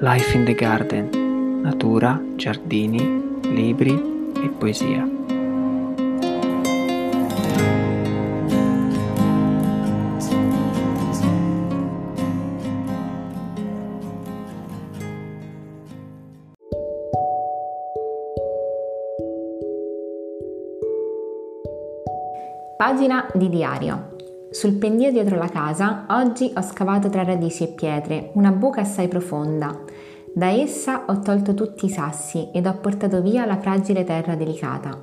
Life in the Garden, natura, giardini, libri e poesia. Pagina di diario. Sul pendio dietro la casa oggi ho scavato tra radici e pietre una buca assai profonda. Da essa ho tolto tutti i sassi ed ho portato via la fragile terra delicata.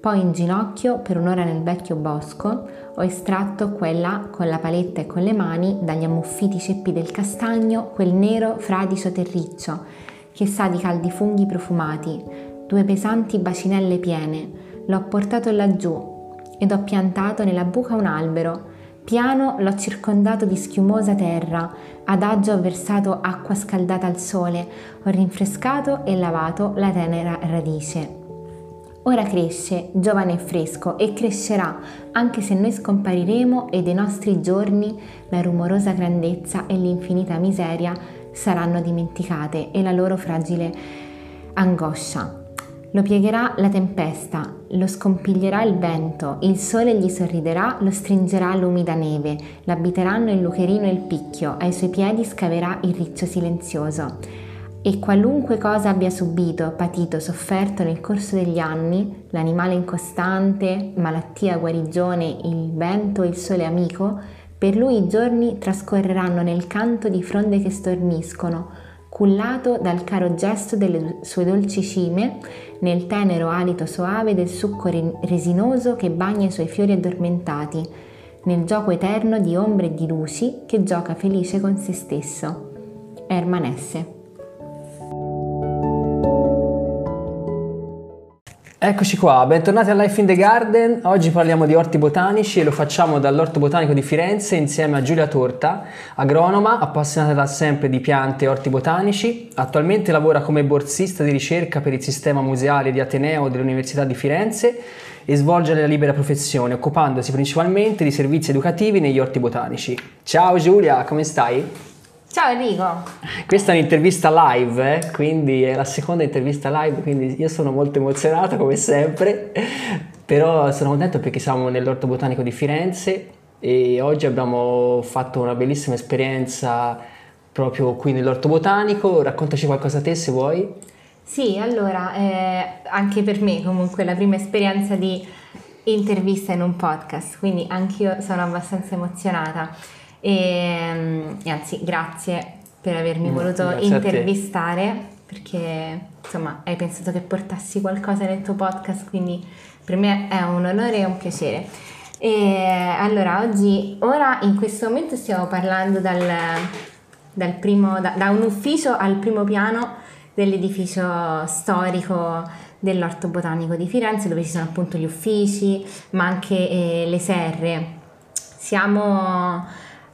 Poi in ginocchio, per un'ora nel vecchio bosco, ho estratto quella con la paletta e con le mani dagli ammuffiti ceppi del castagno quel nero fradicio terriccio che sa di caldi funghi profumati, due pesanti bacinelle piene. L'ho portato laggiù ed ho piantato nella buca un albero Piano l'ho circondato di schiumosa terra, adagio ho versato acqua scaldata al sole, ho rinfrescato e lavato la tenera radice. Ora cresce, giovane e fresco, e crescerà, anche se noi scompariremo e dei nostri giorni la rumorosa grandezza e l'infinita miseria saranno dimenticate e la loro fragile angoscia. Lo piegherà la tempesta, lo scompiglierà il vento, il sole gli sorriderà, lo stringerà l'umida neve, l'abiteranno il lucherino e il picchio, ai suoi piedi scaverà il riccio silenzioso. E qualunque cosa abbia subito, patito, sofferto nel corso degli anni, l'animale incostante, malattia, guarigione, il vento, il sole amico, per lui i giorni trascorreranno nel canto di fronde che storniscono, cullato dal caro gesto delle sue dolci cime, nel tenero alito soave del succo resinoso che bagna i suoi fiori addormentati, nel gioco eterno di ombre e di luci che gioca felice con se stesso. Ermanesse. Eccoci qua, bentornati a Life in the Garden. Oggi parliamo di orti botanici e lo facciamo dall'Orto Botanico di Firenze insieme a Giulia Torta, agronoma, appassionata da sempre di piante e orti botanici. Attualmente lavora come borsista di ricerca per il sistema museale di Ateneo dell'Università di Firenze e svolge la libera professione, occupandosi principalmente di servizi educativi negli orti botanici. Ciao Giulia, come stai? Ciao Enrico! Questa è un'intervista live, eh? quindi è la seconda intervista live, quindi io sono molto emozionato come sempre, però sono contento perché siamo nell'Orto Botanico di Firenze e oggi abbiamo fatto una bellissima esperienza proprio qui nell'Orto Botanico. Raccontaci qualcosa a te se vuoi. Sì, allora, eh, anche per me comunque la prima esperienza di intervista in un podcast, quindi anch'io sono abbastanza emozionata. E, ehm, e anzi, grazie per avermi mm, voluto intervistare perché insomma hai pensato che portassi qualcosa nel tuo podcast, quindi per me è un onore e un piacere. E allora, oggi, ora in questo momento stiamo parlando dal, dal primo, da, da, un ufficio al primo piano dell'edificio storico dell'Orto Botanico di Firenze, dove ci sono appunto gli uffici, ma anche eh, le serre. Siamo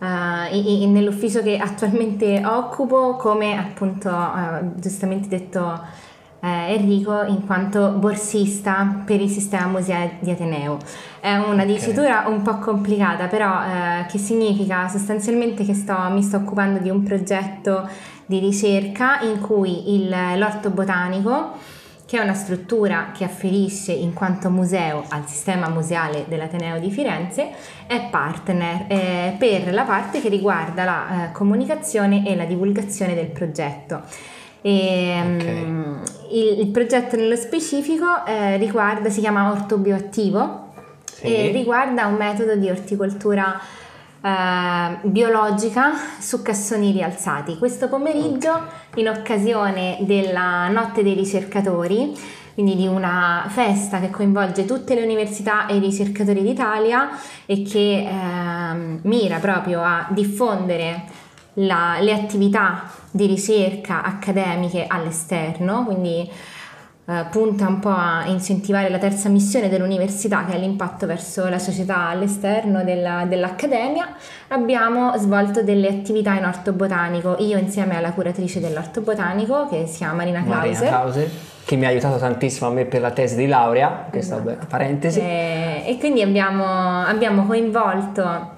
uh, nell'ufficio che attualmente occupo come appunto uh, giustamente detto uh, Enrico in quanto borsista per il sistema museale di Ateneo. È una dicitura okay. un po' complicata però che significa sostanzialmente che sto, mi sto occupando di un progetto di ricerca in cui il, l'orto botanico che è una struttura che afferisce in quanto museo al sistema museale dell'Ateneo di Firenze, è partner eh, per la parte che riguarda la eh, comunicazione e la divulgazione del progetto. E, okay. um, il, il, progetto nello specifico eh, riguarda, si chiama Orto Bioattivo sì. e riguarda un metodo di orticoltura eh, biologica su cassoni rialzati. Questo pomeriggio, in occasione della Notte dei ricercatori, quindi di una festa che coinvolge tutte le università e i ricercatori d'Italia e che eh, mira proprio a diffondere la, le attività di ricerca accademiche all'esterno, quindi eh, punta un po' a incentivare la terza missione dell'università che è l'impatto verso la società all'esterno della, dell'accademia, abbiamo svolto delle attività in orto botanico, io insieme alla curatrice dell'orto botanico che si chiama Marina Clauser. Marina Clauser che mi ha aiutato tantissimo a me per la tesi di laurea, questa esatto. parentesi. E, e quindi abbiamo, abbiamo coinvolto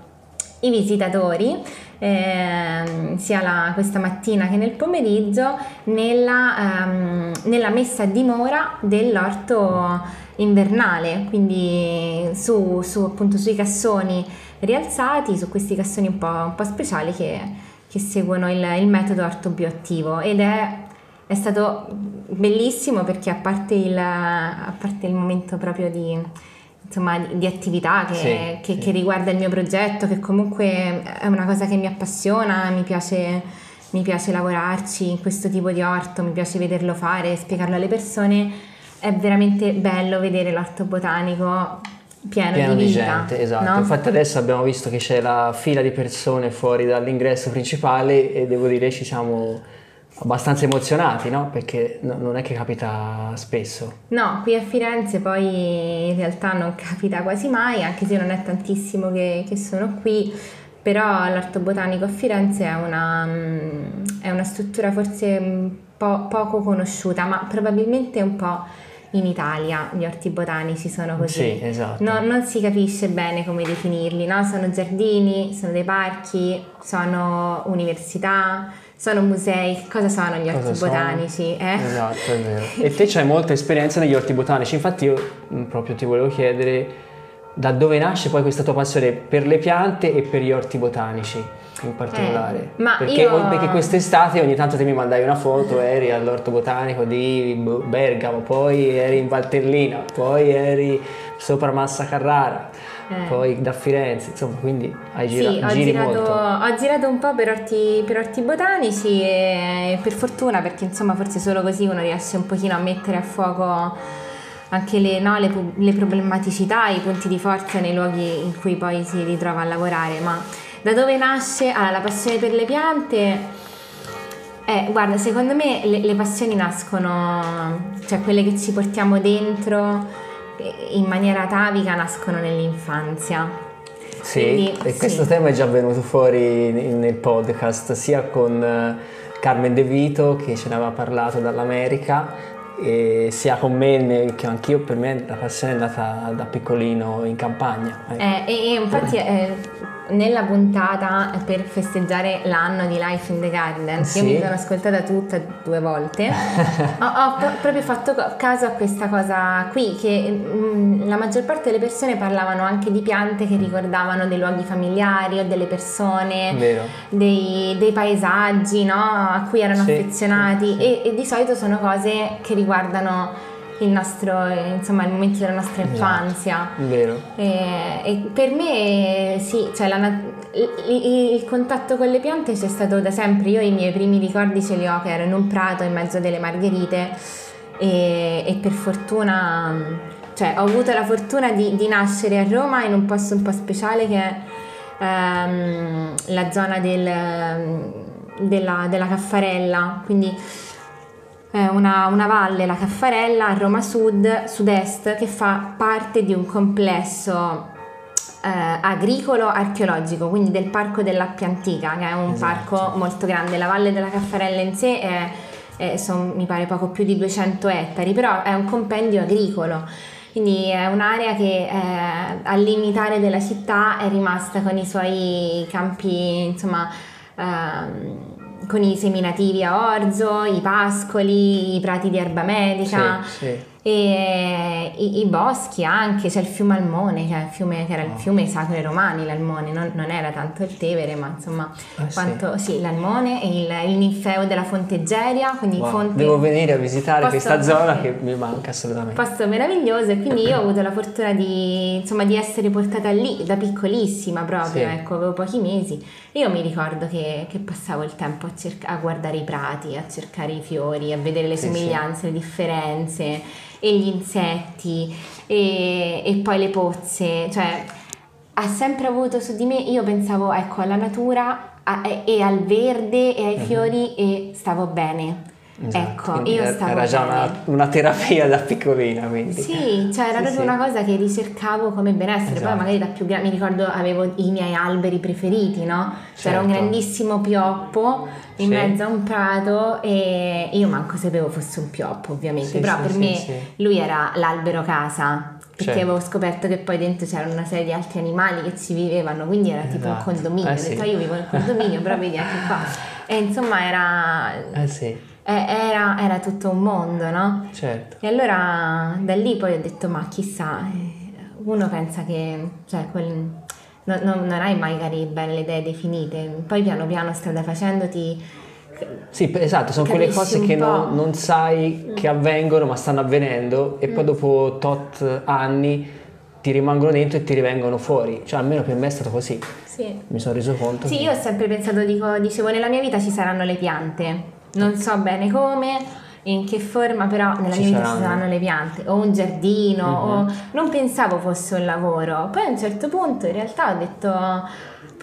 i visitatori eh, sia la, questa mattina che nel pomeriggio nella, ehm, nella messa a dimora dell'orto invernale, quindi su, su, appunto sui cassoni rialzati, su questi cassoni un po', un po speciali che, che seguono il, il, metodo orto bioattivo ed è, è stato bellissimo perché a parte il, a parte il momento proprio di insomma, di attività che, sì, che, sì. che, riguarda il mio progetto, che comunque è una cosa che mi appassiona, mi piace, mi piace lavorarci in questo tipo di orto, mi piace vederlo fare, spiegarlo alle persone. È veramente bello vedere l'orto botanico pieno, pieno di, di gente, esatto. No? Infatti adesso abbiamo visto che c'è la fila di persone fuori dall'ingresso principale e devo dire ci siamo abbastanza emozionati, no? Perché no, non è che capita spesso. No, qui a Firenze poi in realtà non capita quasi mai, anche se non è tantissimo che, che sono qui, però l'Orto Botanico a Firenze è una, è una struttura forse po- poco conosciuta, ma probabilmente un po' in Italia gli orti botanici sono così. Sì, esatto. No, non si capisce bene come definirli, no? Sono giardini, sono dei parchi, sono università sono musei, cosa sono gli orti botanici? Eh? Esatto, è vero. E te c'hai molta esperienza negli orti botanici, infatti io mm, proprio ti volevo chiedere da dove nasce poi questa tua passione per le piante e per gli orti botanici in particolare. Eh, ma perché, io... perché quest'estate ogni tanto te mi mandai una foto, eri all'orto botanico di Bergamo, poi eri in Valtellina, poi eri sopra Massa Carrara eh. poi da Firenze, insomma, quindi hai gira- sì, ho giri girato, molto. Ho girato un po' per orti, per orti botanici e per fortuna perché insomma forse solo così uno riesce un pochino a mettere a fuoco anche le, no, le, le problematicità, i punti di forza nei luoghi in cui poi si ritrova a lavorare, ma da dove nasce allora, la passione per le piante? Eh, guarda, secondo me le, le, passioni nascono, cioè quelle che ci portiamo dentro in maniera atavica nascono nell'infanzia. Sì, Quindi, e sì. questo tema è già venuto fuori nel podcast sia con eh, Carmen De Vito che ce ne aveva parlato dall'America e sia con me che anch'io per me la passione è nata da piccolino in campagna. Ecco. Eh, e, e, infatti eh, nella puntata per festeggiare l'anno di Life in the Garden, sì. che io mi sono ascoltata tutta due volte, ho, ho, proprio fatto caso a questa cosa qui, che mh, mm, la maggior parte delle persone parlavano anche di piante che ricordavano dei luoghi familiari o delle persone, dei, dei, paesaggi no? a cui erano sì, affezionati sì, e, e di solito sono cose che riguardano il nostro, insomma, il momento della nostra esatto. infanzia. Vero. E, e per me sì, cioè la, il, il, contatto con le piante c'è stato da sempre. Io i miei primi ricordi ce li ho che ero in un prato in mezzo delle margherite e, e per fortuna, cioè ho avuto la fortuna di, di, nascere a Roma in un posto un po' speciale che è um, la zona del, della, della Caffarella, quindi una, una, valle, la Caffarella, a Roma Sud, sud-est, che fa parte di un complesso eh, agricolo archeologico, quindi del Parco dell'Appia Antica, che è un esatto. parco molto grande. La valle della Caffarella in sé è, è son, mi pare poco più di 200 ettari, però è un compendio agricolo. Quindi è un'area che eh, al limitare della città è rimasta con i suoi campi, insomma, ehm, con i seminativi a orzo, i pascoli, i prati di erba medica. Sì, sì e i, i, boschi anche, c'è il fiume Almone, che, fiume, che era il ah. fiume sacro ai romani, l'Almone, non, non, era tanto il Tevere, ma insomma, eh, quanto, sì. sì. l'Almone e il, il, ninfeo della Fonteggeria, quindi wow. fonte... Devo venire a visitare posto, questa zona che mi manca assolutamente. Posto meraviglioso e quindi io ho avuto la fortuna di, insomma, di essere portata lì da piccolissima proprio, sì. ecco, avevo pochi mesi io mi ricordo che, che passavo il tempo a, cerca- a, guardare i prati, a cercare i fiori, a vedere le somiglianze, le differenze e gli insetti e, e poi le pozze, cioè ha sempre avuto su di me, io pensavo ecco alla natura a, e, al verde e ai mhm. fiori e stavo bene. Esatto, ecco, io stavo Era già una, una, terapia da piccolina, quindi. Sì, cioè era sì, proprio sì. una cosa che ricercavo come benessere. Esatto. Poi magari da più grande mi ricordo avevo i miei alberi preferiti, no? C'era certo. un grandissimo pioppo in sì. mezzo a un prato e io manco sapevo fosse un pioppo, ovviamente, però per me lui era l'albero casa perché Certo. avevo scoperto che poi dentro c'erano una serie di altri animali che ci vivevano, quindi era tipo Esatto. un condominio. Eh, Ho detto, sì. io vivo nel condominio, però vedi anche qua. E insomma era, Eh sì, era, era tutto un mondo, no? certo. E allora da lì poi ho detto, ma chissà, eh, uno pensa che, cioè, quel- no- no- non hai magari belle idee definite, poi piano piano strada facendoti Sì, esatto, sono quelle cose che non, non sai che avvengono, ma stanno avvenendo e poi Mm. dopo tot anni ti rimangono dentro e ti rivengono fuori. Cioè, almeno per me è stato così. Sì. Mi sono reso conto. Sì, che- io ho sempre pensato, dico, dicevo, nella mia vita ci saranno le piante. Non so bene come, in che forma, però nella Ci mia vita saranno. ci saranno le piante. O un giardino, Mhm. o... Non pensavo fosse un lavoro. Poi a un certo punto in realtà ho detto...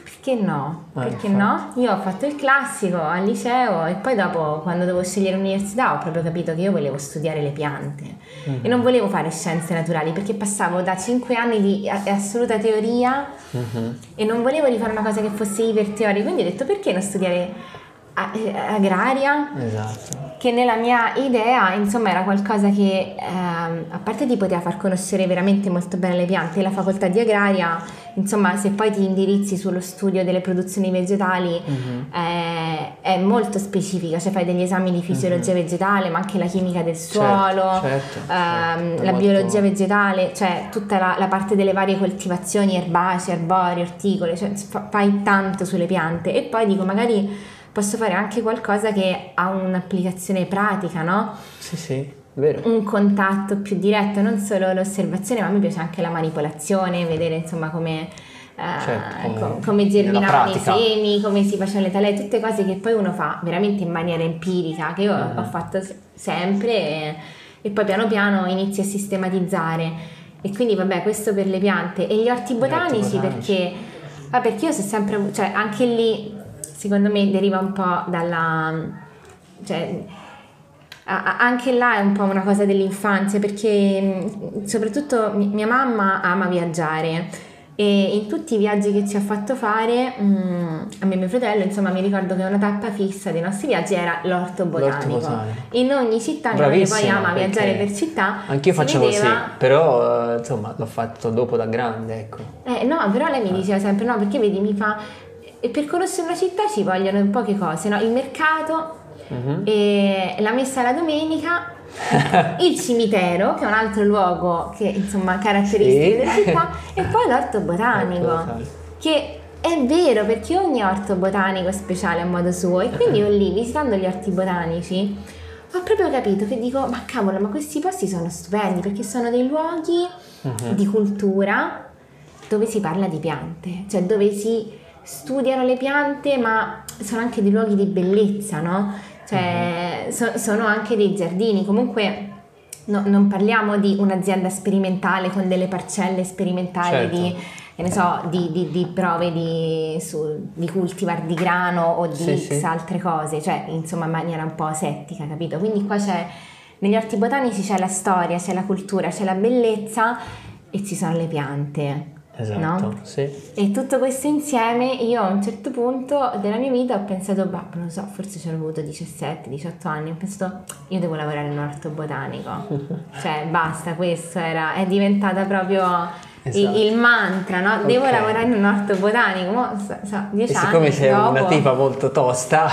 Perché no? Eh, Perché no? Io ho fatto il classico al liceo e poi dopo, quando dovevo scegliere l'università, ho proprio capito che io volevo studiare le piante Mhm. e non volevo fare scienze naturali perché passavo da 5 anni di assoluta teoria Mhm. e non volevo rifare una cosa che fosse iperteorica, quindi ho detto perché non studiare agraria? Esatto. Che nella mia idea, insomma, era qualcosa che, ehm, a parte ti poteva far conoscere veramente molto bene le piante, la facoltà di agraria, insomma, se poi ti indirizzi sullo studio delle produzioni vegetali, Mhm. eh, è molto specifica, cioè fai degli esami di fisiologia vegetale, ma anche la chimica del suolo, certo, ehm, certo, la molto- biologia vegetale, cioè tutta la, la parte delle varie coltivazioni erbacee, arbori, orticole, cioè fa- fai tanto sulle piante e poi dico magari posso fare anche qualcosa che ha un'applicazione pratica, no? Sì, sì, vero. Un contatto più diretto, non solo l'osservazione, ma mi piace anche la manipolazione, vedere insomma come... eh, Certo, come- co- come germinavano i semi, come si facevano le talee, tutte cose che poi uno fa veramente in maniera empirica, che io Mhm. ho fatto sempre e, e poi piano piano inizi a sistematizzare. E quindi vabbè, questo per le piante e gli orti botanici, botanici. perché, ah, perché io so sempre, cioè anche lì secondo me deriva un po' dalla... Cioè, anche là è un po' una cosa dell'infanzia perché soprattutto mi- mia mamma ama viaggiare e in tutti i viaggi che ci ha fatto fare mh, a me e mio fratello insomma mi ricordo che una tappa fissa dei nostri viaggi era l'orto botanico botanico. in ogni città mia madre poi Bravissima, ama viaggiare per città Anch'io si facevo vedeva- così, però eh, insomma l'ho fatto dopo da grande, ecco. eh, no, però lei mi diceva sempre no, perché vedi, mi fa. E per conoscere una città ci vogliono poche cose, no? Il mercato, Mhm. e la messa la domenica, il cimitero, che è un altro luogo che insomma caratteristico Sì. della città, e poi l'orto botanico. Che è vero perché ogni orto botanico è speciale a modo suo, e quindi io lì visitando gli orti botanici ho proprio capito che dico, ma cavolo, ma questi posti sono stupendi perché sono dei luoghi Mhm. di cultura dove si parla di piante, cioè dove si studiano le piante, ma sono anche dei luoghi di bellezza, no? Cioè so- sono anche dei giardini, comunque no- non parliamo di un'azienda sperimentale con delle parcelle sperimentali Certo. di, che ne so, di, di- di prove di, su- di cultivar di grano o di Sì, X sì. altre cose, cioè insomma in maniera un po' asettica, capito? Quindi qua c'è, negli orti botanici c'è la storia, c'è la cultura, c'è la bellezza e ci sono le piante. Esatto, No? sì. E tutto questo insieme io a un certo punto della mia vita ho pensato, bah, non so, forse ci avuto 17-18 anni, ho pensato io devo lavorare in un orto botanico, cioè basta, questo era, è diventata proprio il- Esatto. il, mantra, no? Devo lavorare in un orto botanico, mo, so, so, 10 E anni siccome sei dopo, una tipa molto tosta,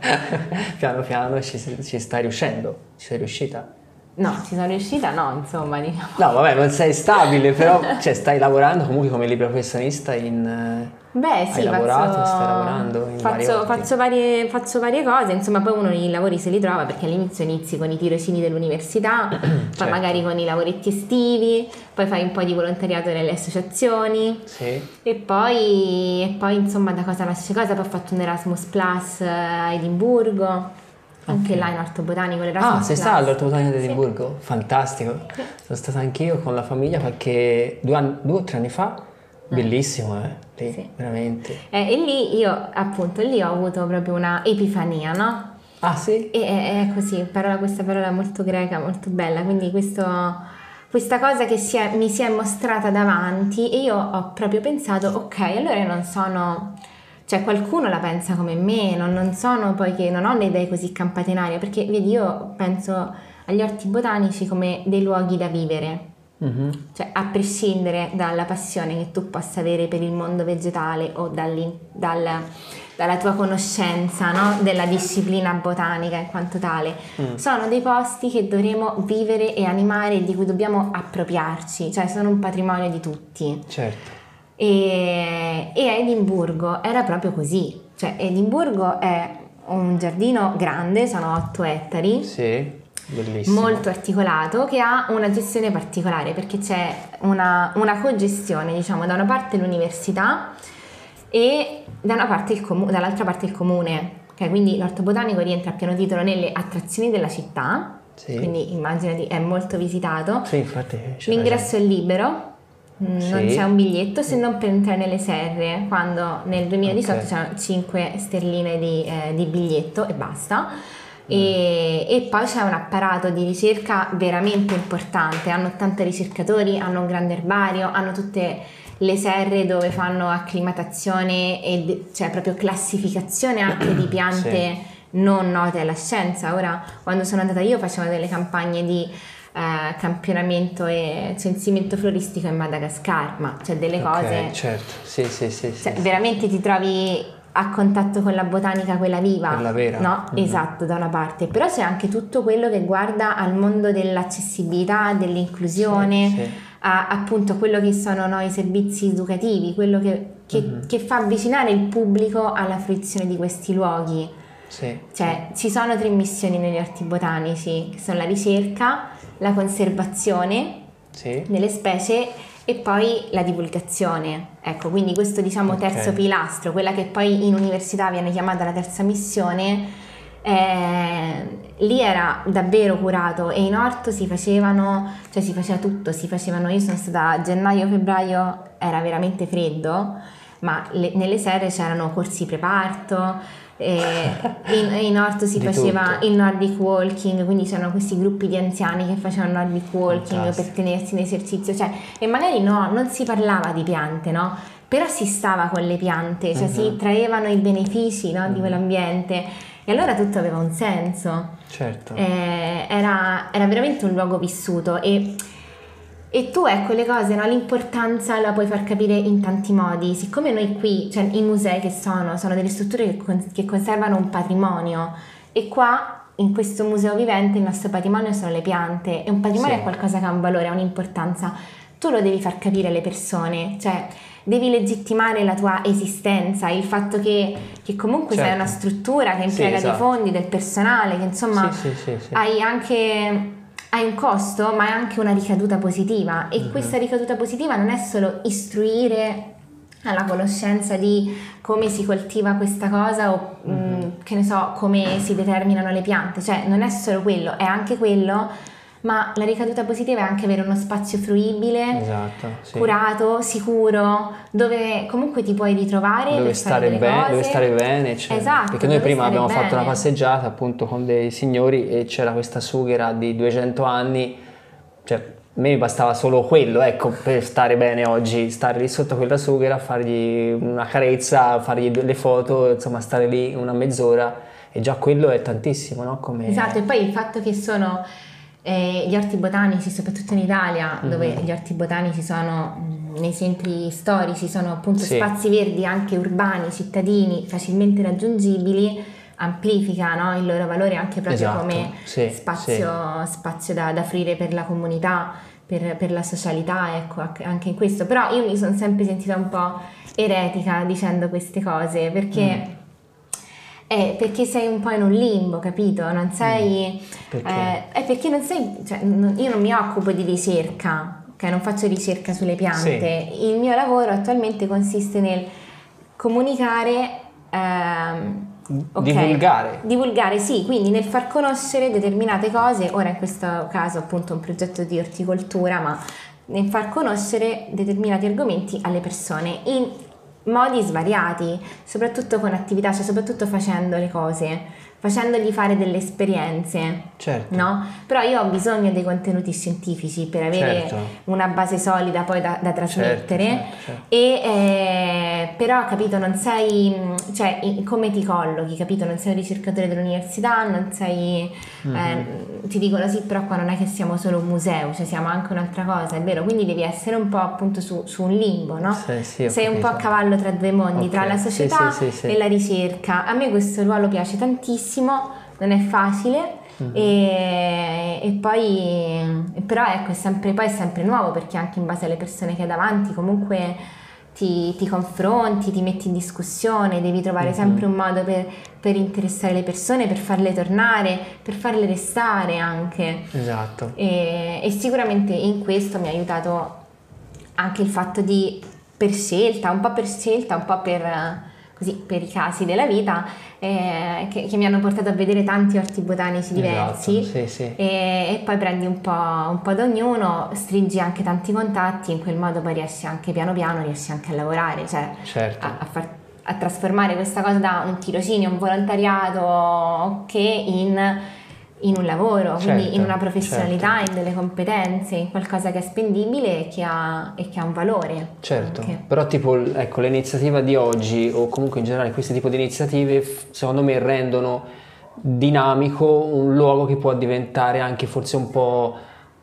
piano piano ci, ci stai riuscendo, ci sei riuscita. No, ci sono riuscita, no, insomma, diciamo. No, vabbè, non sei stabile, però cioè, stai lavorando comunque come libero professionista in... eh, Beh, sì, Hai lavorato, faccio, stai lavorando faccio, faccio, varie, faccio varie cose, insomma poi uno i lavori se li trova perché all'inizio inizi con i tirocini dell'università, poi Certo. magari con i lavoretti estivi, poi fai un po' di volontariato nelle associazioni Sì. e poi, e poi insomma da cosa nasce cosa, poi ho fatto un Erasmus Plus a Edimburgo, anche là in orto botanico Ah, sei stata all'Orto Botanico di Sì. Edimburgo? Fantastico. Sono stata anch'io con la famiglia qualche due, anni- due o tre anni fa. Bellissimo, eh? Lì, Sì. veramente. Eh, e lì io appunto lì ho avuto proprio una epifania, no? Ah, sì? E è, è così, parola, questa parola molto greca, molto bella, quindi questo, questa cosa che si è- mi si è mostrata davanti e io ho proprio pensato, ok, allora io non sono, cioè qualcuno la pensa come me, non, non sono poi che non ho le idee così campate in aria, perché vedi io penso agli orti botanici come dei luoghi da vivere, Mm-hmm. Cioè, a prescindere dalla passione che tu possa avere per il mondo vegetale o dal, dalla tua conoscenza no? della disciplina botanica in quanto tale, mm. sono dei posti che dovremo vivere e animare e di cui dobbiamo appropriarci, cioè sono un patrimonio di tutti. Certo. E, e a Edimburgo era proprio così, cioè Edimburgo è un giardino grande, sono 8 ettari. Sì Bellissimo. molto articolato che ha una gestione particolare perché c'è una, una cogestione, diciamo, da una parte l'università e da parte comu- dall'altra parte il comune. Okay, quindi l'orto botanico rientra a pieno titolo nelle attrazioni della città, sì. quindi immaginati è molto visitato. Sì, infatti. L'ingresso è libero, mm, sì. non c'è un biglietto se non per entrare nelle serre, quando nel 2018 okay. c'erano 5 sterline di, eh, di biglietto e basta. E, e, poi c'è un apparato di ricerca veramente importante, hanno 80 ricercatori, hanno un grande erbario, hanno tutte le serre dove fanno acclimatazione e cioè proprio classificazione anche di piante sì. non note alla scienza. Ora quando sono andata io facevo delle campagne di eh, campionamento e censimento floristico in Madagascar, ma c'è delle okay, cose... Certo, sì, sì, sì. Cioè, sì, veramente ti trovi a contatto con la botanica, quella viva. Quella vera. No? Mm-hmm. Esatto, da una parte. Però c'è anche tutto quello che guarda al mondo dell'accessibilità, dell'inclusione, sì. A, appunto quello che sono no, i servizi educativi, quello che, che, mm-hmm. che, fa avvicinare il pubblico alla fruizione di questi luoghi. Sì, cioè, ci sono tre missioni negli orti botanici, che sono la ricerca, la conservazione delle specie e poi la divulgazione. Ecco, quindi questo diciamo okay. terzo pilastro, quella che poi in università viene chiamata la terza missione, eh, lì era davvero curato e in orto si facevano, cioè si faceva tutto, si facevano, io sono stata a gennaio-febbraio, era veramente freddo, ma le, nelle serre c'erano corsi preparto, in, in, orto si faceva tutto. il Nordic Walking, quindi c'erano questi gruppi di anziani che facevano Nordic Walking per tenersi in esercizio, cioè, e magari no, non si parlava di piante, no? Però si stava con le piante, cioè uh-huh. si mhm. traevano i benefici no, uh-huh. di mhm. quell'ambiente e allora tutto aveva un senso. Certo. Eh, era, era veramente un luogo vissuto e e tu ecco le cose, no? l'importanza la puoi far capire in tanti modi, siccome noi qui, cioè i musei che sono, sono delle strutture che, con- che conservano un patrimonio e qua in questo museo vivente il nostro patrimonio sono le piante e un patrimonio sì. è qualcosa che ha un valore, ha un'importanza, tu lo devi far capire alle persone, cioè devi legittimare la tua esistenza, il fatto che, che comunque certo. sei una struttura che impiega sì, esatto. dei fondi, del personale, che insomma sì, hai anche hai un costo ma è anche una ricaduta positiva e mm-hmm. questa ricaduta positiva non è solo istruire alla conoscenza di come si coltiva questa cosa o mm-hmm. mh, che ne so come si determinano le piante, cioè non è solo quello, è anche quello ma la ricaduta positiva è anche avere uno spazio fruibile, esatto, sì. curato, sicuro, dove comunque ti puoi ritrovare, dove stare, bene, dove stare bene, cioè, esatto, perché noi prima abbiamo bene. fatto una passeggiata appunto con dei signori e c'era questa sughera di 200 anni, cioè a me bastava solo quello, ecco, per stare bene oggi, stare lì sotto quella sughera, fargli una carezza, fargli le foto, insomma stare lì una mezz'ora e già quello è tantissimo, no? Come... Esatto, e poi il fatto che sono eh, gli orti botanici, soprattutto in Italia, mm-hmm. dove gli orti botanici sono nei centri storici, sono appunto sì. spazi verdi anche urbani, cittadini, facilmente raggiungibili, amplifica no, il loro valore anche proprio esatto. come sì, spazio, sì. spazio da, da, offrire per la comunità, per, per, la socialità, ecco, anche in questo. Però io mi sono sempre sentita un po' eretica dicendo queste cose, perché... Mm è perché sei un po' in un limbo, capito? Non sei... Mm. Perché? Eh, è perché non sei... Cioè, non, io non mi occupo di ricerca, ok? Non faccio ricerca sulle piante. Sì. Il mio lavoro attualmente consiste nel comunicare... Ehm, Okay. Divulgare. Divulgare, sì, quindi nel far conoscere determinate cose, ora in questo caso appunto un progetto di orticoltura, ma nel far conoscere determinati argomenti alle persone in modi svariati, soprattutto con attività, cioè soprattutto facendo le cose. Facendogli fare delle esperienze. Certo. No? Però io ho bisogno dei contenuti scientifici per avere Certo. una base solida poi da, da trasmettere. certo, certo. E eh, però capito, non sei, mh, cioè come ti collochi, capito? Non sei un ricercatore dell'università, non sei, Mhm. eh, ti dicono sì, però qua non è che siamo solo un museo, cioè siamo anche un'altra cosa, è vero? Quindi devi essere un po' appunto su, su un limbo, no? Sì, sì, sei un po' a cavallo tra due mondi, Ok, tra la società sì. e la ricerca. A me questo ruolo piace tantissimo, non è facile. Mhm. E, e poi però ecco è sempre, poi è sempre nuovo perché anche in base alle persone che hai davanti comunque ti, ti confronti, ti metti in discussione, devi trovare Mhm. sempre un modo per, per interessare le persone, per farle tornare, per farle restare anche. Esatto. E, e sicuramente in questo mi ha aiutato anche il fatto di per scelta, un po' per scelta, un po' per, così, per i casi della vita, eh, che, che mi hanno portato a vedere tanti orti botanici diversi. Esatto, sì, sì. E, e poi prendi un po', un po' da ognuno, stringi anche tanti contatti, in quel modo poi riesci anche piano piano, riesci anche a lavorare, cioè Certo. a, a far- a trasformare questa cosa da un tirocinio, un volontariato che in, in un lavoro, quindi Certo, in una professionalità, in delle competenze, in qualcosa che è spendibile e che ha, e che ha un valore. Certo, anche. però tipo ecco, l'iniziativa di oggi o comunque in generale questo tipo di iniziative secondo me rendono dinamico un luogo che può diventare anche forse un po'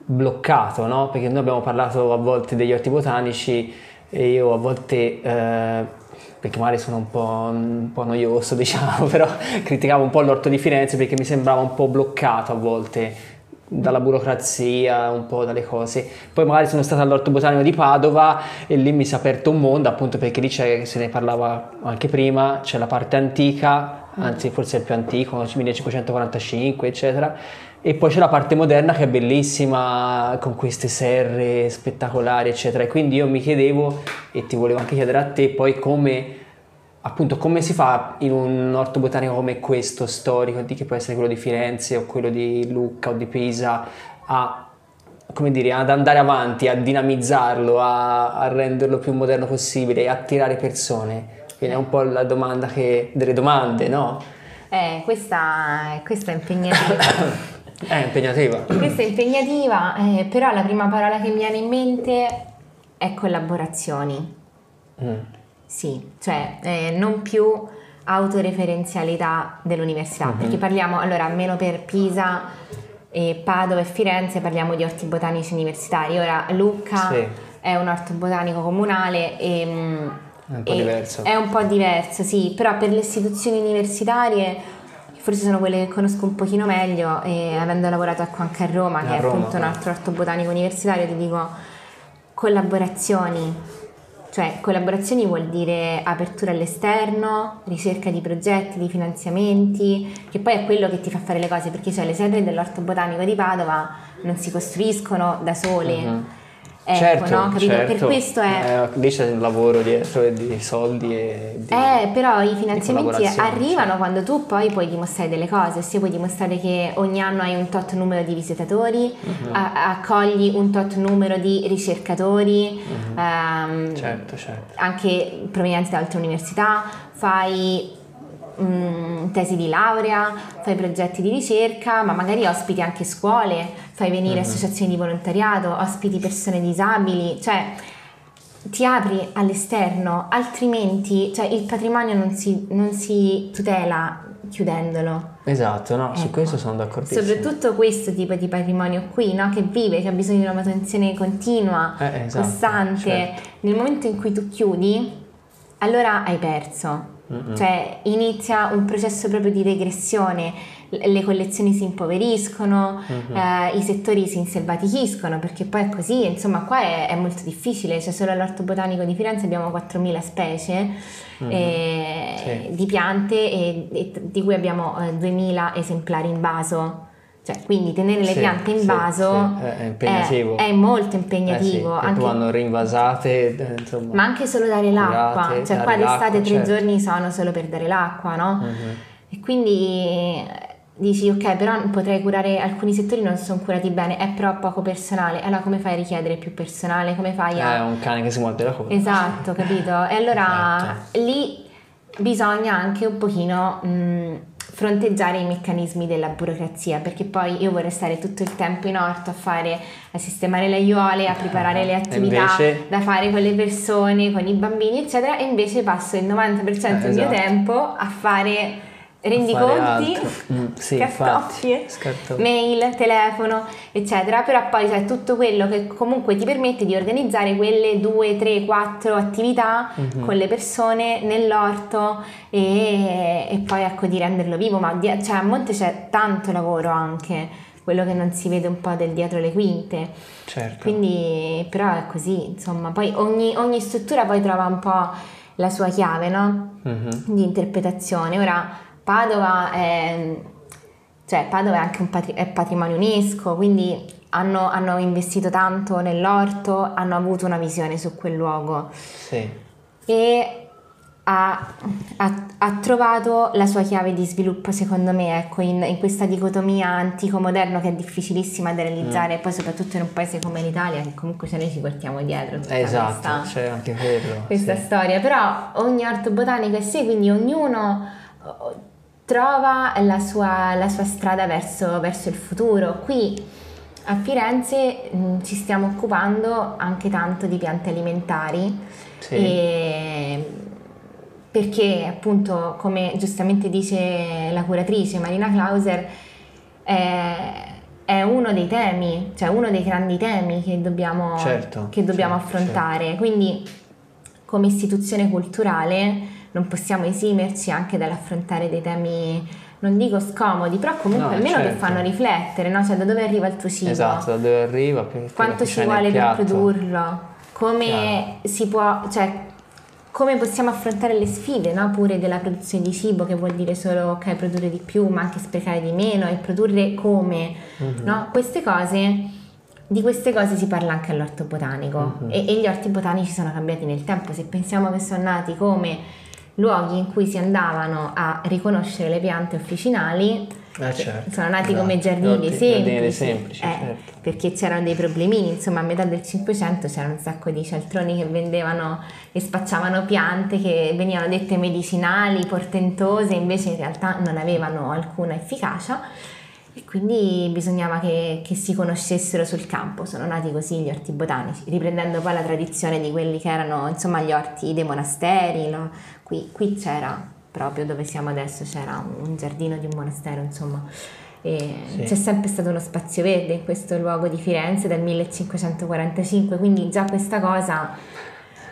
bloccato, no? Perché noi abbiamo parlato a volte degli orti botanici e io a volte, eh, perché magari sono un po', un po' noioso diciamo, però criticavo un po' l'orto di Firenze perché mi sembrava un po' bloccato a volte dalla burocrazia, un po' dalle cose. Poi magari sono stato all'Orto Botanico di Padova e lì mi si è aperto un mondo, appunto perché lì c'è, se ne parlava anche prima, c'è la parte antica, anzi forse è il più antico, 1545, eccetera. E poi c'è la parte moderna che è bellissima, con queste serre spettacolari, eccetera. E quindi io mi chiedevo, e ti volevo anche chiedere a te, poi come appunto come si fa in un orto botanico come questo storico, di che può essere quello di Firenze o quello di Lucca o di Pisa, a, come dire, ad andare avanti, a dinamizzarlo, a, a renderlo più moderno possibile, a attirare persone? Quindi è un po' la domanda che, delle domande, no? Eh, questa, questa è impegnativa. È impegnativa. questa è impegnativa, eh, però la prima parola che mi viene in mente è collaborazioni. Mm. Sì, cioè eh, non più autoreferenzialità dell'università, Mhm. perché parliamo, allora, almeno per Pisa, e Padova e Firenze parliamo di orti botanici universitari. Ora Lucca Sì. è un orto botanico comunale e, mm, È un po' diverso. È un po' diverso, sì, però per le istituzioni universitarie forse sono quelle che conosco un pochino meglio e avendo lavorato ecco anche a Roma, A che è Roma, appunto un eh. altro orto botanico universitario, ti dico collaborazioni. Cioè, collaborazioni vuol dire apertura all'esterno, ricerca di progetti, di finanziamenti, che poi è quello che ti fa fare le cose, perché cioè, le serre dell'orto botanico di Padova non si costruiscono da sole. Mhm. Ecco, certo, no? Capito? Per certo. questo è... Eh, lì c'è un lavoro dietro e di soldi e di... Eh, però i finanziamenti arrivano cioè. quando tu poi puoi dimostrare delle cose, ossia puoi dimostrare che ogni anno hai un tot numero di visitatori, Mhm. a- accogli un tot numero di ricercatori, ehm, Certo, certo. anche provenienti da altre università, fai mm, tesi di laurea, fai progetti di ricerca, ma magari ospiti anche scuole, fai venire associazioni di volontariato, ospiti persone disabili, cioè ti apri all'esterno, altrimenti cioè, il patrimonio non si, non si tutela chiudendolo. Esatto, no, su Ecco. questo sono d'accordissimo. Soprattutto questo tipo di patrimonio qui, no? che vive, che ha bisogno di una manutenzione continua, Eh, esatto, costante. certo. Nel momento in cui tu chiudi, allora hai perso. Mm-mm. Cioè inizia un processo proprio di regressione, le collezioni si impoveriscono, Mhm. eh, i settori si inselvatichiscono, perché poi è così, insomma qua è, è molto difficile, cioè solo all'Orto Botanico di Firenze abbiamo 4.000 specie Mhm. eh, Sì. di piante e, e di cui abbiamo eh, 2.000 esemplari in vaso. Cioè, quindi tenere le Sì, piante in sì, vaso sì, è- è impegnativo. è, è molto Eh sì, impegnativo. che anche- vanno rinvasate, eh, insomma. ma anche solo dare l'acqua, curate, cioè dare qua d'estate tre certo. giorni sono solo per dare l'acqua, no? Mhm. E quindi eh, dici ok, però potrei curare alcuni settori non sono curati bene, è però poco personale. Allora come fai a richiedere più personale? Come fai È a un cane che si muove la coda. Esatto, capito? E allora Esatto. lì bisogna anche un pochino mh, fronteggiare i meccanismi della burocrazia, perché poi io vorrei stare tutto il tempo in orto a fare, a sistemare le aiuole, a preparare le attività invece- da fare con le persone, con i bambini, eccetera, e invece passo il 90% del mio Esatto. tempo a fare rendiconti. Mm, sì, scartofie. mail, telefono, eccetera, però poi c'è tutto quello che comunque ti permette di organizzare quelle due, tre, quattro attività Mhm. con le persone nell'orto e, e poi ecco di renderlo vivo, ma di- cioè, a monte c'è tanto lavoro anche, quello che non si vede un po' del dietro le quinte. Certo. Quindi, però è così, insomma, poi ogni, ogni struttura poi trova un po' la sua chiave, no? Mhm. Di interpretazione. Ora, Padova è, cioè, Padova è anche un patri- è patrimonio UNESCO, quindi hanno, hanno investito tanto nell'orto, hanno avuto una visione su quel luogo Sì. e ha, ha- ha trovato la sua chiave di sviluppo secondo me ecco in, in questa dicotomia antico-moderno che è difficilissima da Mm. realizzare poi soprattutto in un paese come l'Italia che comunque ce noi ci portiamo dietro tutta Esatto, questa, c'è anche quello. questa sì. storia però ogni orto botanico è sé quindi ognuno trova la sua, la sua strada verso, verso il futuro qui a Firenze mh, ci stiamo occupando anche tanto di piante alimentari Sì. e perché appunto come giustamente dice la curatrice Marina Clauser è, è uno dei temi, cioè uno dei grandi temi che dobbiamo, Certo, che dobbiamo certo, affrontare. Quindi come istituzione culturale non possiamo esimerci anche dall'affrontare dei temi, non dico scomodi, però comunque No, almeno che certo. fanno riflettere, no? Cioè da dove arriva il tuo cibo? Esatto, da dove arriva, che- quanto che ci vuole per produrlo, come si può, cioè come possiamo affrontare le sfide, no? Pure della produzione di cibo, che vuol dire solo ok, produrre di più, ma anche sprecare di meno e produrre come, Mhm. no? Queste cose, di queste cose si parla anche all'orto botanico Mhm. e, e gli orti botanici sono cambiati nel tempo. Se pensiamo che sono nati come luoghi in cui si andavano a riconoscere le piante officinali, Eh, certo. sono nati Esatto. come giardini dei Giardini dei semplici, semplici, eh, certo. perché c'erano dei problemini, insomma a metà del Cinquecento c'erano un sacco di cialtroni che vendevano e spacciavano piante che venivano dette medicinali, portentose, invece in realtà non avevano alcuna efficacia e quindi bisognava che, che si conoscessero sul campo, sono nati così gli orti botanici, riprendendo poi la tradizione di quelli che erano insomma gli orti dei monasteri, no? Qui, qui c'era proprio dove siamo adesso, c'era un giardino di un monastero insomma. Sì. C'è sempre stato uno spazio verde in questo luogo di Firenze dal 1545, quindi già questa cosa,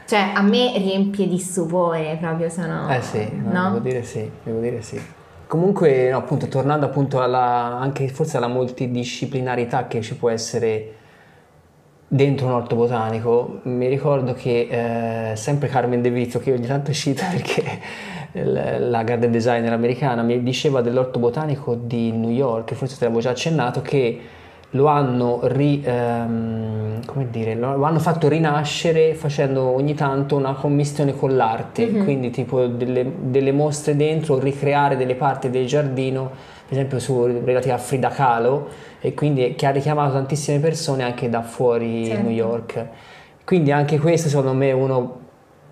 cioè a me riempie di stupore proprio sono... Eh sì, no, no? devo dire sì, devo dire sì. Comunque, no, appunto, tornando appunto alla, anche forse alla multidisciplinarità che ci può essere dentro un orto botanico, mi ricordo che eh, sempre Carmen De Vito, che ogni tanto cito perché la garden designer americana mi diceva dell'orto botanico di New York, forse te l'avevo già accennato, che lo hanno, ri- ehm, come dire, lo, hanno fatto rinascere facendo ogni tanto una commistione con l'arte, Mhm. quindi tipo delle, delle mostre dentro, ricreare delle parti del giardino, esempio su, relative a Frida Kahlo, e quindi che ha richiamato tantissime persone anche da fuori Certo. New York. Quindi anche questo secondo me uno,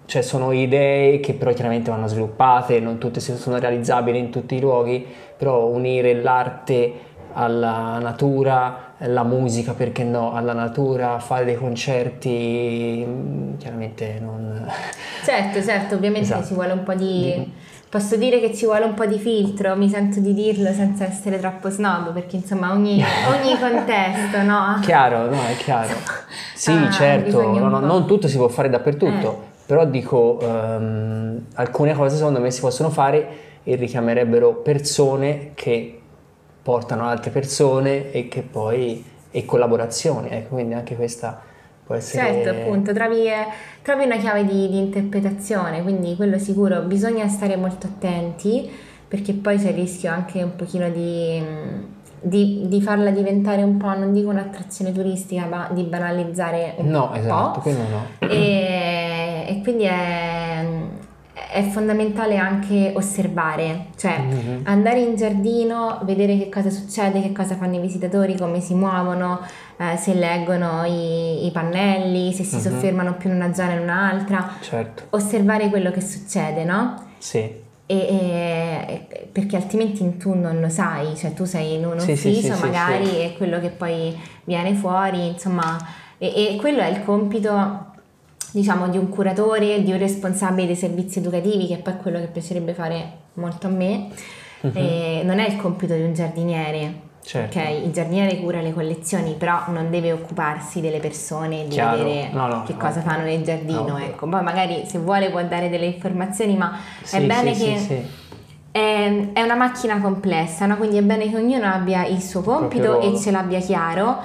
cioè sono idee che però chiaramente vanno sviluppate, non tutte sono realizzabili in tutti i luoghi, però unire l'arte alla natura, la musica perché no, alla natura, fare dei concerti, chiaramente non... Certo, certo, ovviamente Esatto. ci vuole un po' di... Di- Posso dire che ci vuole un po' di filtro, mi sento di dirlo senza essere troppo snob, perché insomma ogni, ogni contesto, no? Chiaro, no, è chiaro. Sì, Ah, certo, no, no, non tutto si può fare dappertutto, Eh. però dico, ehm, alcune cose secondo me si possono fare e richiamerebbero persone che portano altre persone e che poi, e collaborazioni, ecco, quindi anche questa può essere... Certo, appunto, trovi, eh, trovi una chiave di, di interpretazione, quindi quello sicuro, bisogna stare molto attenti perché poi c'è il rischio anche un pochino di, di, di farla diventare un po', non dico un'attrazione turistica, ma di banalizzare un No, po'. esatto, quello no. E, e quindi è, è fondamentale anche osservare, cioè Mhm. andare in giardino, vedere che cosa succede, che cosa fanno i visitatori, come si muovono, eh, se leggono i, i pannelli, se si soffermano più in una zona o in un'altra, Certo, osservare quello che succede, no? sì. e, e, perché altrimenti tu non lo sai, cioè tu sei in un Sì, ufficio sì, magari sì. e quello che poi viene fuori, insomma, e, e quello è il compito diciamo di un curatore, di un responsabile dei servizi educativi, che poi è quello che piacerebbe fare molto a me. E non è il compito di un giardiniere. Certo. Ok, il giardiniere cura le collezioni, però non deve occuparsi delle persone, di Chiaro. vedere No, no, che no. cosa fanno nel giardino. No. Ecco. Poi magari se vuole può dare delle informazioni, ma Sì, è bene sì, che sì, è, è una macchina complessa, no? quindi è bene che ognuno abbia il suo compito proprio e ce l'abbia chiaro.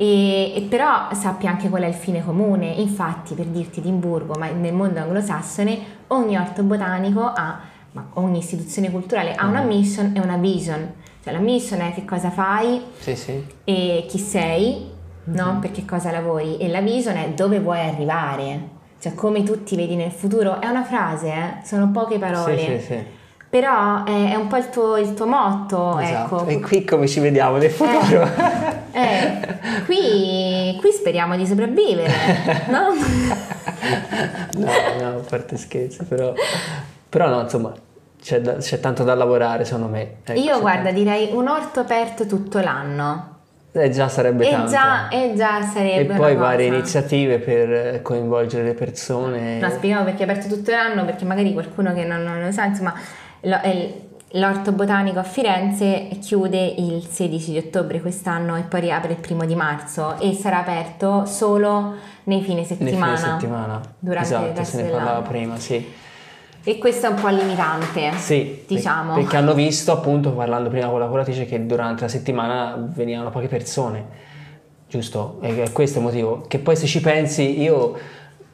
E, e però sappia anche qual è il fine comune. Infatti, per dirti Edimburgo, ma nel mondo anglosassone, ogni orto botanico ha, ma ogni istituzione culturale ha Mm. una mission e una vision. Cioè la mission è che cosa fai Sì, sì. e chi sei, no? Mm-hmm. Per che cosa lavori. E la vision è dove vuoi arrivare. Cioè come tu ti vedi nel futuro. È una frase, eh? sono poche parole. Sì, sì, sì. Però è, è un po' il tuo, il tuo motto, Esatto. ecco. E qui come ci vediamo nel futuro? Eh, qui, qui speriamo di sopravvivere, no? no, no, a parte scherzi, però, però no, insomma, c'è, da- c'è tanto da lavorare secondo me. Ecco, Io guarda, tanto- direi un orto aperto tutto l'anno. Eh, già sarebbe E tanto. già, e già e sarebbe poi una varie iniziative per eh, coinvolgere le persone. No, spieghiamo perché è aperto tutto l'anno, perché magari qualcuno che non, non lo sa, insomma, l'orto botanico a Firenze chiude il 16 di ottobre quest'anno e poi riapre il primo di marzo e sarà aperto solo nei fine nei settimana. fine settimana. durante il esatto, resto se ne parlava dell'anno. prima, sì. E questo è un po' limitante, Sì, diciamo. perché hanno visto appunto parlando prima con la curatrice che durante la settimana venivano poche persone, giusto? E è questo il motivo. Che poi se ci pensi io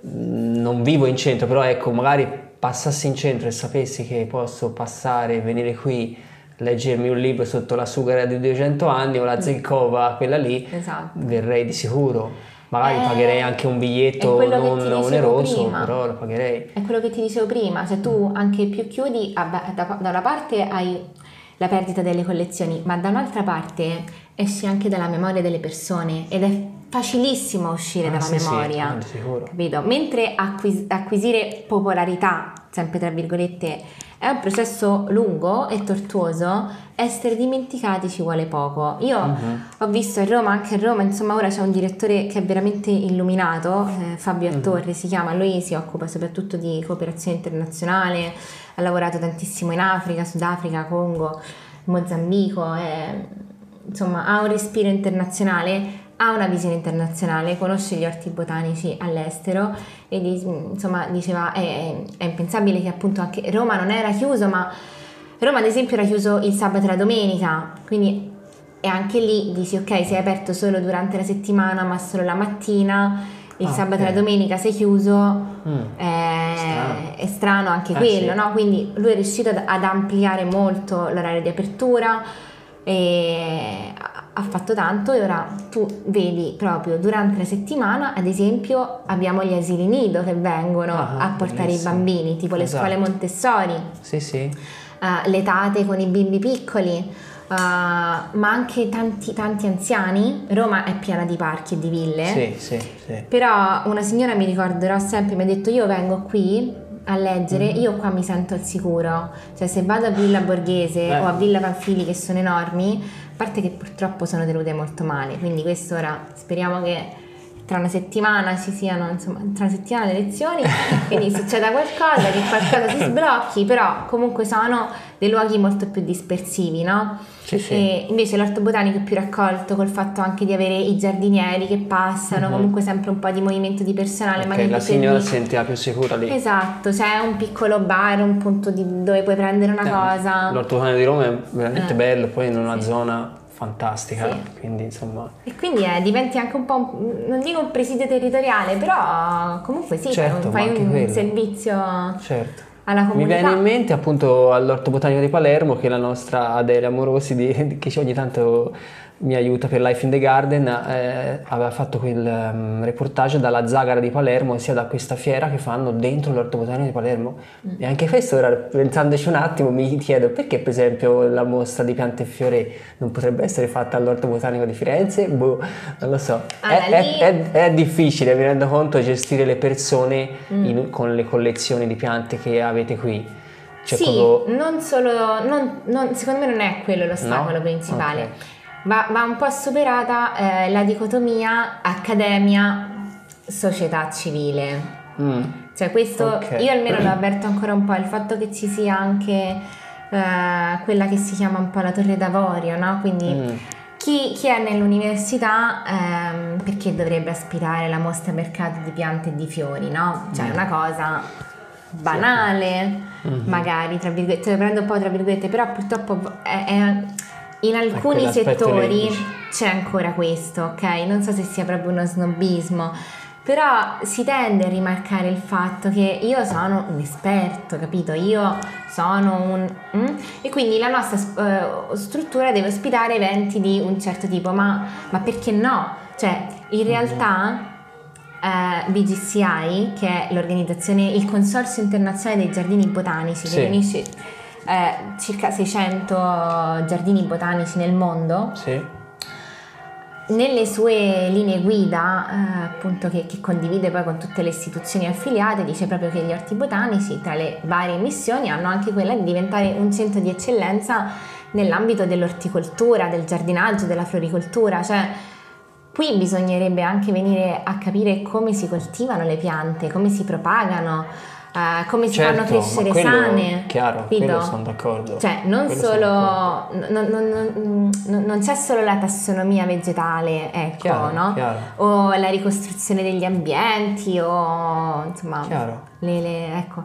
non vivo in centro, però ecco, magari passassi in centro e sapessi che posso passare, venire qui, leggermi un libro sotto la sughera di 200 anni o la Zelkova, quella lì, Esatto. verrei di sicuro. Magari Eh, pagherei anche un biglietto non oneroso, prima. però lo pagherei. È quello che ti dicevo prima, se tu anche più chiudi, ah, da una parte hai la perdita delle collezioni, ma da un'altra parte esci anche dalla memoria delle persone ed è facilissimo uscire Ah, dalla sì, sì, memoria. sicuro. Capito? Mentre acquis- acquisire popolarità, sempre tra virgolette, è un processo lungo e tortuoso, essere dimenticati ci vuole poco. Io Mhm. ho visto a Roma, anche a Roma, insomma ora c'è un direttore che è veramente illuminato, eh, Fabio Mhm. Attorre si chiama, lui si occupa soprattutto di cooperazione internazionale, ha lavorato tantissimo in Africa, Sudafrica, Congo, Mozambico, eh, insomma ha un respiro internazionale, ha una visione internazionale, conosce gli orti botanici all'estero e insomma diceva è, è impensabile che appunto anche Roma non era chiuso, ma Roma ad esempio era chiuso il sabato e la domenica, quindi e anche lì dici ok sei aperto solo durante la settimana ma solo la mattina, il Ah, sabato e la domenica sei chiuso, Mm. è, Strano. è strano anche Eh, quello, sì. no? Quindi lui è riuscito ad, ad ampliare molto l'orario di apertura e ha- fatto tanto e ora tu vedi proprio durante la settimana, ad esempio, abbiamo gli asili nido che vengono Ah, a portare bellissimo. i bambini, tipo le Esatto. scuole Montessori Sì, sì. eh, le tate con i bimbi piccoli, eh, ma anche tanti, tanti anziani. Roma è piena di parchi e di ville. Sì, sì, sì. Però una signora mi ricorderò sempre, mi ha detto io vengo qui a leggere, Mm. io qua mi sento al sicuro. Cioè se vado a Villa Borghese Eh. o a Villa Panfili che sono enormi, parte che purtroppo sono tenute molto male, quindi questo ora speriamo che tra una settimana ci siano, insomma, tra una settimana le elezioni, quindi succeda qualcosa, che qualcosa si sblocchi, però comunque sono dei luoghi molto più dispersivi, no? Sì, sì. E invece l'orto botanico è più raccolto col fatto anche di avere i giardinieri che passano, Mhm. comunque sempre un po' di movimento di personale. Ok, magari la signora si sentiva più sicura lì. Esatto, c'è un piccolo bar, un punto di- dove puoi prendere una Eh, cosa. L'orto botanico di Roma è veramente Eh. bello, poi in una Sì. zona fantastica, Sì. quindi insomma... E quindi eh, diventi anche un po', non dico un presidio territoriale, però comunque sì, Certo, fai un, quello. servizio Certo. alla Mi viene in mente appunto all'Orto Botanico di Palermo che la nostra Adele Amorosi, di- che ogni tanto mi aiuta per Life in the Garden, eh, aveva fatto quel ehm, reportage dalla Zagara di Palermo, sia da questa fiera che fanno dentro l'Orto Botanico di Palermo. Mm. E anche questo, ora pensandoci un attimo, mi chiedo perché per esempio la mostra di piante e fiori non potrebbe essere fatta all'Orto Botanico di Firenze? Boh, non lo so. Allora, è, lì- è- è- è difficile, mi rendo conto, gestire le persone Mm. in- con le collezioni di piante che avete qui. Cioè, sì, proprio- non solo, non- non- secondo me non è quello l'ostacolo No? principale. Ok. Va, va un po' superata eh, la dicotomia accademia-società civile. Mm. Cioè questo Ok. io almeno lo avverto ancora un po', il fatto che ci sia anche eh, quella che si chiama un po' la torre d'avorio, no? Quindi Mm. chi, chi è nell'università ehm, perché dovrebbe aspirare la mostra mercato di piante e di fiori, no? Cioè è Mm. una cosa banale, Mhm. magari, tra virgolette, lo prendo un po' tra virgolette, però purtroppo è- è- in alcuni settori c'è ancora questo, ok? Non so se sia proprio uno snobismo, però si tende a rimarcare il fatto che io sono un esperto, capito? Io sono un... mm? E quindi la nostra eh, struttura deve ospitare eventi di un certo tipo, ma, ma perché no? Cioè, in Mhm. realtà eh, BGCI, che è l'organizzazione, il Consorzio Internazionale dei Giardini Botanici, Sì. che riunisce eh, circa 600 giardini botanici nel mondo, Sì. nelle sue linee guida, eh, appunto che, che condivide poi con tutte le istituzioni affiliate, dice proprio che gli orti botanici, tra le varie missioni, hanno anche quella di diventare un centro di eccellenza nell'ambito dell'orticoltura, del giardinaggio, della floricoltura, cioè qui bisognerebbe anche venire a capire come si coltivano le piante, come si propagano, eh, come si fanno Certo, crescere ma quello- sane. Chiaro, quello sono d'accordo. Cioè, non d'accordo. solo, non, non- non- non- non c'è solo la tassonomia vegetale, ecco, Chiaro, no? chiaro. O la ricostruzione degli ambienti, o insomma, Chiaro. le- le- ecco.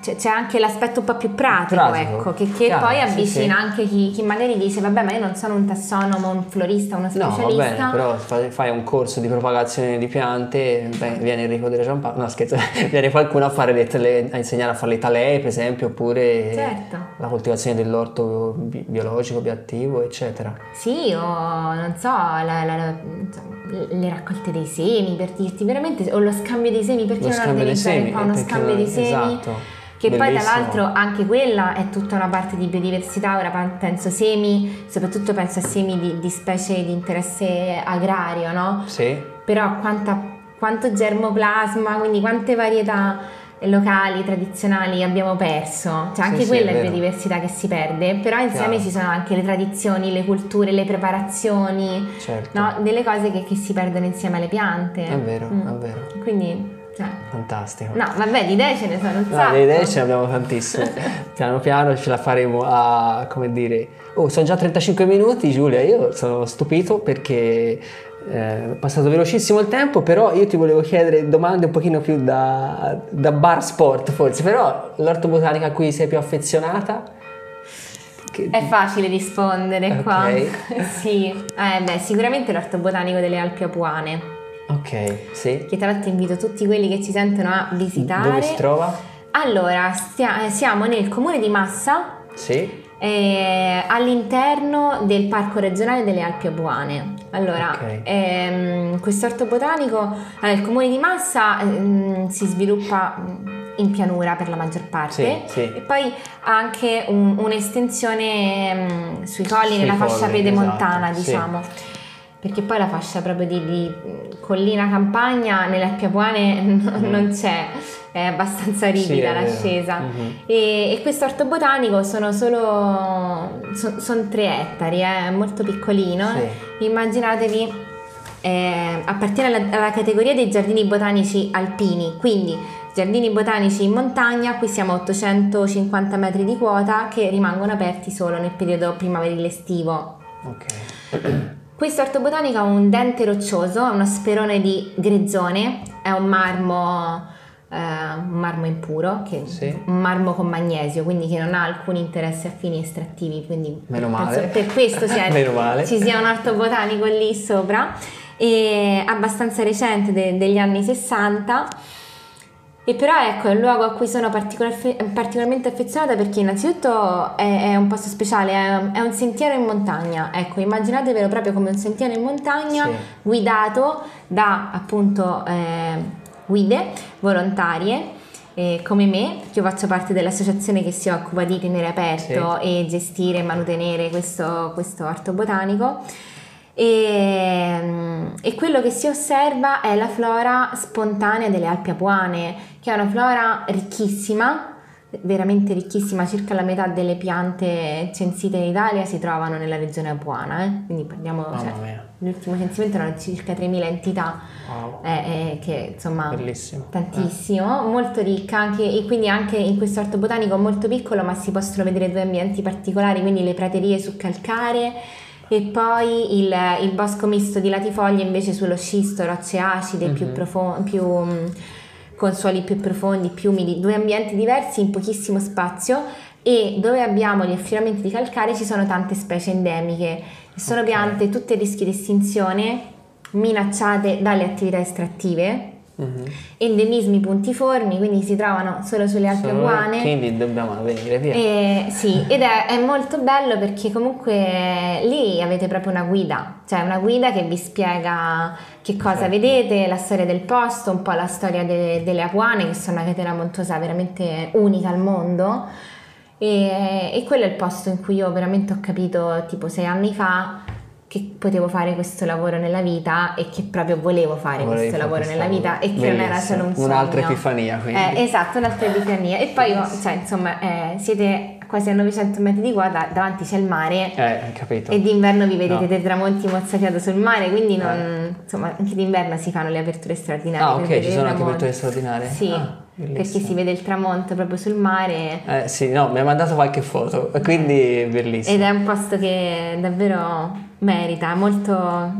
C'è, anche l'aspetto un po' più pratico, Pratico, ecco, che, che chiaro, poi avvicina sì. anche chi, chi magari dice, vabbè, ma io non sono un tassonomo, un florista, uno No, va specialista. bene, però fai, un corso di propagazione di piante, beh, viene Enrico delle Giampaolo, no scherzo, viene qualcuno a, fare le tale- a insegnare a fare le talee, per esempio, oppure Certo. la coltivazione dell'orto bi- biologico, bioattivo, eccetera. Sì, o non so, la- la- la- le raccolte dei semi per dirti veramente, o lo scambio dei semi, perché Lo non organizzare eh, uno scambio non- dei semi? esatto. Che poi tra Bellissimo. l'altro anche quella è tutta una parte di biodiversità, ora penso semi, soprattutto penso a semi di, di specie di interesse agrario, no? Sì, Però quanta- quanto germoplasma, quindi quante varietà locali, tradizionali abbiamo perso, cioè anche sì, quella è è, vero. biodiversità che si perde, però insieme Chiaro. ci sono anche le tradizioni, le culture, le preparazioni, certo. no? delle cose che, che si perdono insieme alle piante. È vero, Mm. è vero. Quindi, cioè, Fantastico. no, vabbè, di idee ce ne sono un No, sacco. le idee ce ne abbiamo tantissime. piano piano ce la faremo a, come dire... Oh, sono già 35 minuti, Giulia, io sono stupito perché eh, è passato velocissimo il tempo, però io ti volevo chiedere domande un pochino più da, da bar sport forse, però l'orto botanica a cui sei più affezionata? Che- È facile rispondere Ok. qua. sì, eh, beh, sicuramente l'orto botanico delle Alpi Apuane, Ok, sì. che tra l'altro invito tutti quelli che ci sentono a visitare. Dove si trova? Allora, stia- eh, siamo nel comune di Massa, Sì. eh, all'interno del Parco regionale delle Alpi Apuane. Allora, Ok. ehm, questo orto botanico, eh, il comune di Massa ehm, si sviluppa mm, in pianura per la maggior parte Sì, sì. e poi ha anche un- un'estensione mm, sui colli Sui nella fascia colli, pedemontana, esatto, sì. Perché poi la fascia proprio di, di, collina campagna nelle Alpi Apuane non, Mm. non c'è, è abbastanza Sì, ripida vero. l'ascesa. Mhm. E, e questo orto botanico sono solo sono tre ettari, è molto piccolino. Sì. Immaginatevi, eh, appartiene alla, alla categoria dei giardini botanici alpini, quindi giardini botanici in montagna, qui siamo a 850 metri di quota che rimangono aperti solo nel periodo primaverile estivo. Questo orto botanico ha un dente roccioso, è uno sperone di grezzone, è un marmo, eh, un marmo impuro, che- Sì. un marmo con magnesio, quindi che non ha alcun interesse a fini estrattivi, quindi Meno male. per questo sia- ci sia un orto botanico lì sopra, e abbastanza recente, de- degli anni 60. E però ecco, è un luogo a cui sono particolar- particolarmente affezionata perché innanzitutto è, è un posto speciale, è, è un sentiero in montagna. Ecco, immaginatevelo proprio come un sentiero in montagna Sì. guidato da appunto eh, guide volontarie. eh, come me, che io faccio parte dell'associazione che si occupa di tenere aperto e gestire e mantenere questo, questo orto botanico. E, mm, e quello che si osserva è la flora spontanea delle Alpi Apuane, che è una flora ricchissima, veramente ricchissima, circa la metà delle piante censite in Italia si trovano nella regione Apuana, eh? quindi parliamo, cioè, l'ultimo censimento erano circa 3.000 entità, wow. eh, eh, che insomma Bellissimo. tantissimo, eh. molto ricca anche, e quindi anche in questo orto botanico molto piccolo, ma si possono vedere due ambienti particolari, quindi le praterie su calcare e poi il, il bosco misto di latifoglie invece sullo scisto, rocce acide, mm-hmm. più profonde, più con suoli più profondi, più umidi, due ambienti diversi in pochissimo spazio e dove abbiamo gli affioramenti di calcare ci sono tante specie endemiche. Sono okay. piante tutte a rischio di estinzione, minacciate dalle attività estrattive Uh-huh. endemismi puntiformi, quindi si trovano solo sulle altre solo guane. Quindi dobbiamo venire via. E, sì, ed è, è, molto bello perché comunque lì avete proprio una guida, cioè una guida che vi spiega che cosa certo. vedete, la storia del posto, un po' la storia de, delle apuane, che sono una catena montuosa veramente unica al mondo. E, e quello è il posto in cui io veramente ho capito tipo sei anni fa che potevo fare questo lavoro nella vita e che proprio volevo fare Volevi questo lavoro nella vita e che Bellissimo. non era solo un sogno. Un'altra epifania quindi. Eh, esatto, un'altra epifania. E poi, cioè, insomma, eh, siete quasi a 900 metri di quota, davanti c'è il mare. Eh, capito. E d'inverno vi vedete no. dei tramonti mozzafiato sul mare, quindi non, eh. insomma, anche d'inverno si fanno le aperture straordinarie. Ah, ok, ci sono anche aperture straordinarie? Sì. Ah. Bellissimo. perché si vede il tramonto proprio sul mare. Eh sì, no, mi ha mandato qualche foto, quindi è bellissimo. Ed è un posto che davvero merita, molto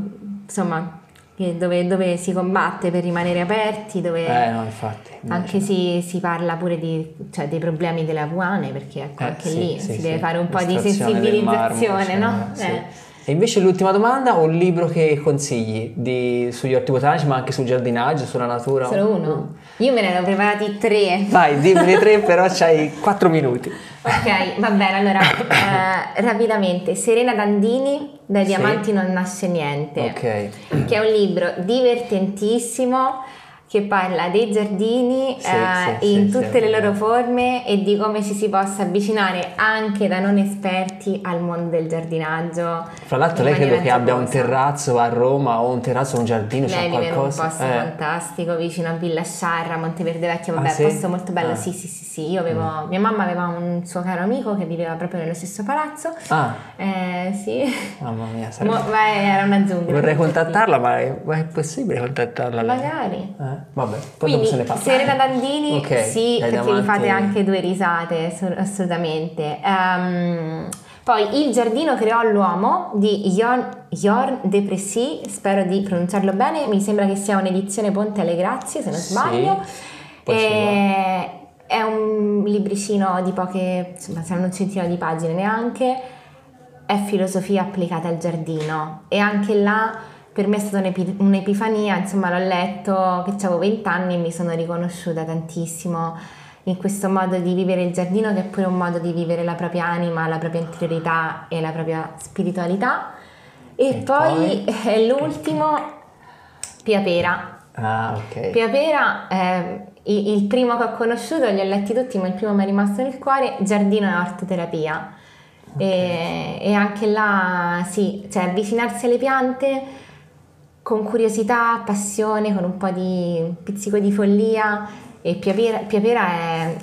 insomma dove, dove, si combatte per rimanere aperti, dove eh, no, infatti, anche si, si, parla pure di, cioè, dei problemi delle aguane, perché ecco, eh, anche sì, lì sì, si sì. deve fare un po' di sensibilizzazione, marmo, cioè, no? Eh. E invece l'ultima domanda, un libro che consigli di, sugli orti botanici, ma anche sul giardinaggio, sulla natura? Solo uno? Io me ne ero preparati tre. Vai, dimmi tre, però c'hai quattro minuti. Ok, va bene, allora, eh, rapidamente, Serena Dandini, Dai sì. diamanti non nasce niente, Ok. che è un libro divertentissimo, che parla dei giardini sì, eh, sì, in sì, tutte le loro forme e di come ci si possa avvicinare anche da non esperti al mondo del giardinaggio. Fra l'altro lei credo che abbia un terrazzo a Roma o un terrazzo o un giardino, lei vive in un posto eh. fantastico vicino a Villa Sciarra, Monteverde Vecchio, vabbè, ah, un posto molto bello, ah. sì sì sì, sì. io avevo, mm. mia mamma aveva un suo caro amico che viveva proprio nello stesso palazzo. Ah. Eh, sì. Mamma mia, sarebbe... Mo, era una giungla. Vorrei contattarla, ma è, ma è possibile contattarla? Magari. Eh? Vabbè, poi Quindi, se ne parla. Serena Dandini, okay, sì, perché davanti... vi fate anche due risate, assolutamente. Um, poi Il giardino creò l'uomo di Jorn, Jorn de Pressy, spero di pronunciarlo bene, mi sembra che sia un'edizione Ponte alle Grazie, se non sbaglio. Sì, e, è un libricino di poche, insomma, saranno un centinaio di pagine neanche, è filosofia applicata al giardino e anche là per me è stata un'epifania, insomma l'ho letto che avevo 20 anni e mi sono riconosciuta tantissimo in questo modo di vivere il giardino che è pure un modo di vivere la propria anima, la propria interiorità e la propria spiritualità. E, e poi, poi l'ultimo, Pia Pera. Ah, ok. Pia Pera, eh, il primo che ho conosciuto, li ho letti tutti, ma il primo mi è rimasto nel cuore, Giardino e Ortoterapia. Okay. E, e, anche là, sì, cioè avvicinarsi alle piante con curiosità, passione, con un po' di pizzico di follia e Piapera, Piapera è,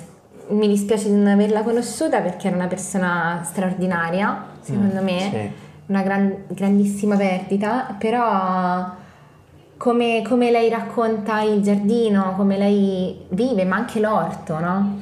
mi dispiace di non averla conosciuta perché era una persona straordinaria, secondo mm, me, sì. una gran, grandissima perdita, però come, come, lei racconta il giardino, come lei vive, ma anche l'orto, no?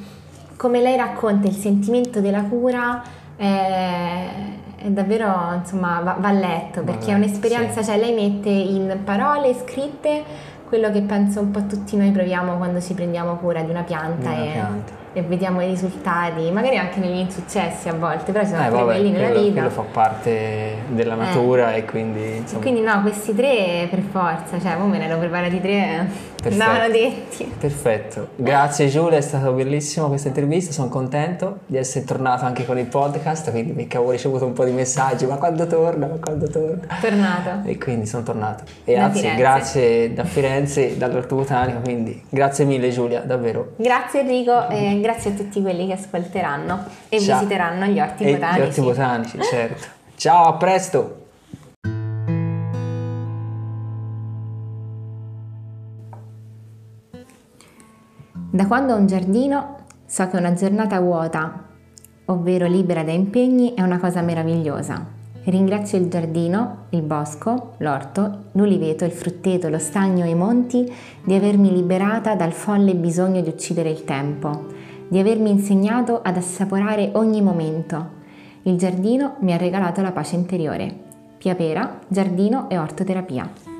Come lei racconta il sentimento della cura. Eh, è davvero, insomma, va, va letto perché è un'esperienza, sì. cioè lei mette in parole scritte quello che penso un po' tutti noi proviamo quando ci prendiamo cura di una pianta. Una e, pianta e vediamo i risultati, magari anche negli insuccessi a volte, però ci sono eh, vabbè, quelli nella quello, vita. Quello fa parte della eh. natura eh. e quindi insomma... Quindi no, questi tre per forza, cioè voi me ne ero preparati tre, andavano detti. Perfetto, grazie Giulia, è stata bellissima questa intervista, sono contento di essere tornato anche con il podcast, quindi perché avevo ricevuto un po' di messaggi, ma quando torna, ma quando torna? Tornato. E quindi sono tornato. E da anzi, Firenze. grazie da Firenze, dall'Orto Botanico, quindi grazie mille Giulia, davvero. Grazie Enrico. E grazie a tutti quelli che ascolteranno e Ciao. visiteranno gli orti e botanici. Gli orti botanici, certo. Ciao, a presto! Da quando ho un giardino So che una giornata vuota, ovvero libera da impegni, è una cosa meravigliosa. Ringrazio il giardino, il bosco, l'orto, l'uliveto, il frutteto, lo stagno e i monti di avermi liberata dal folle bisogno di uccidere il tempo, di avermi insegnato ad assaporare ogni momento. Il giardino mi ha regalato la pace interiore. Pia Pera, giardino e ortoterapia.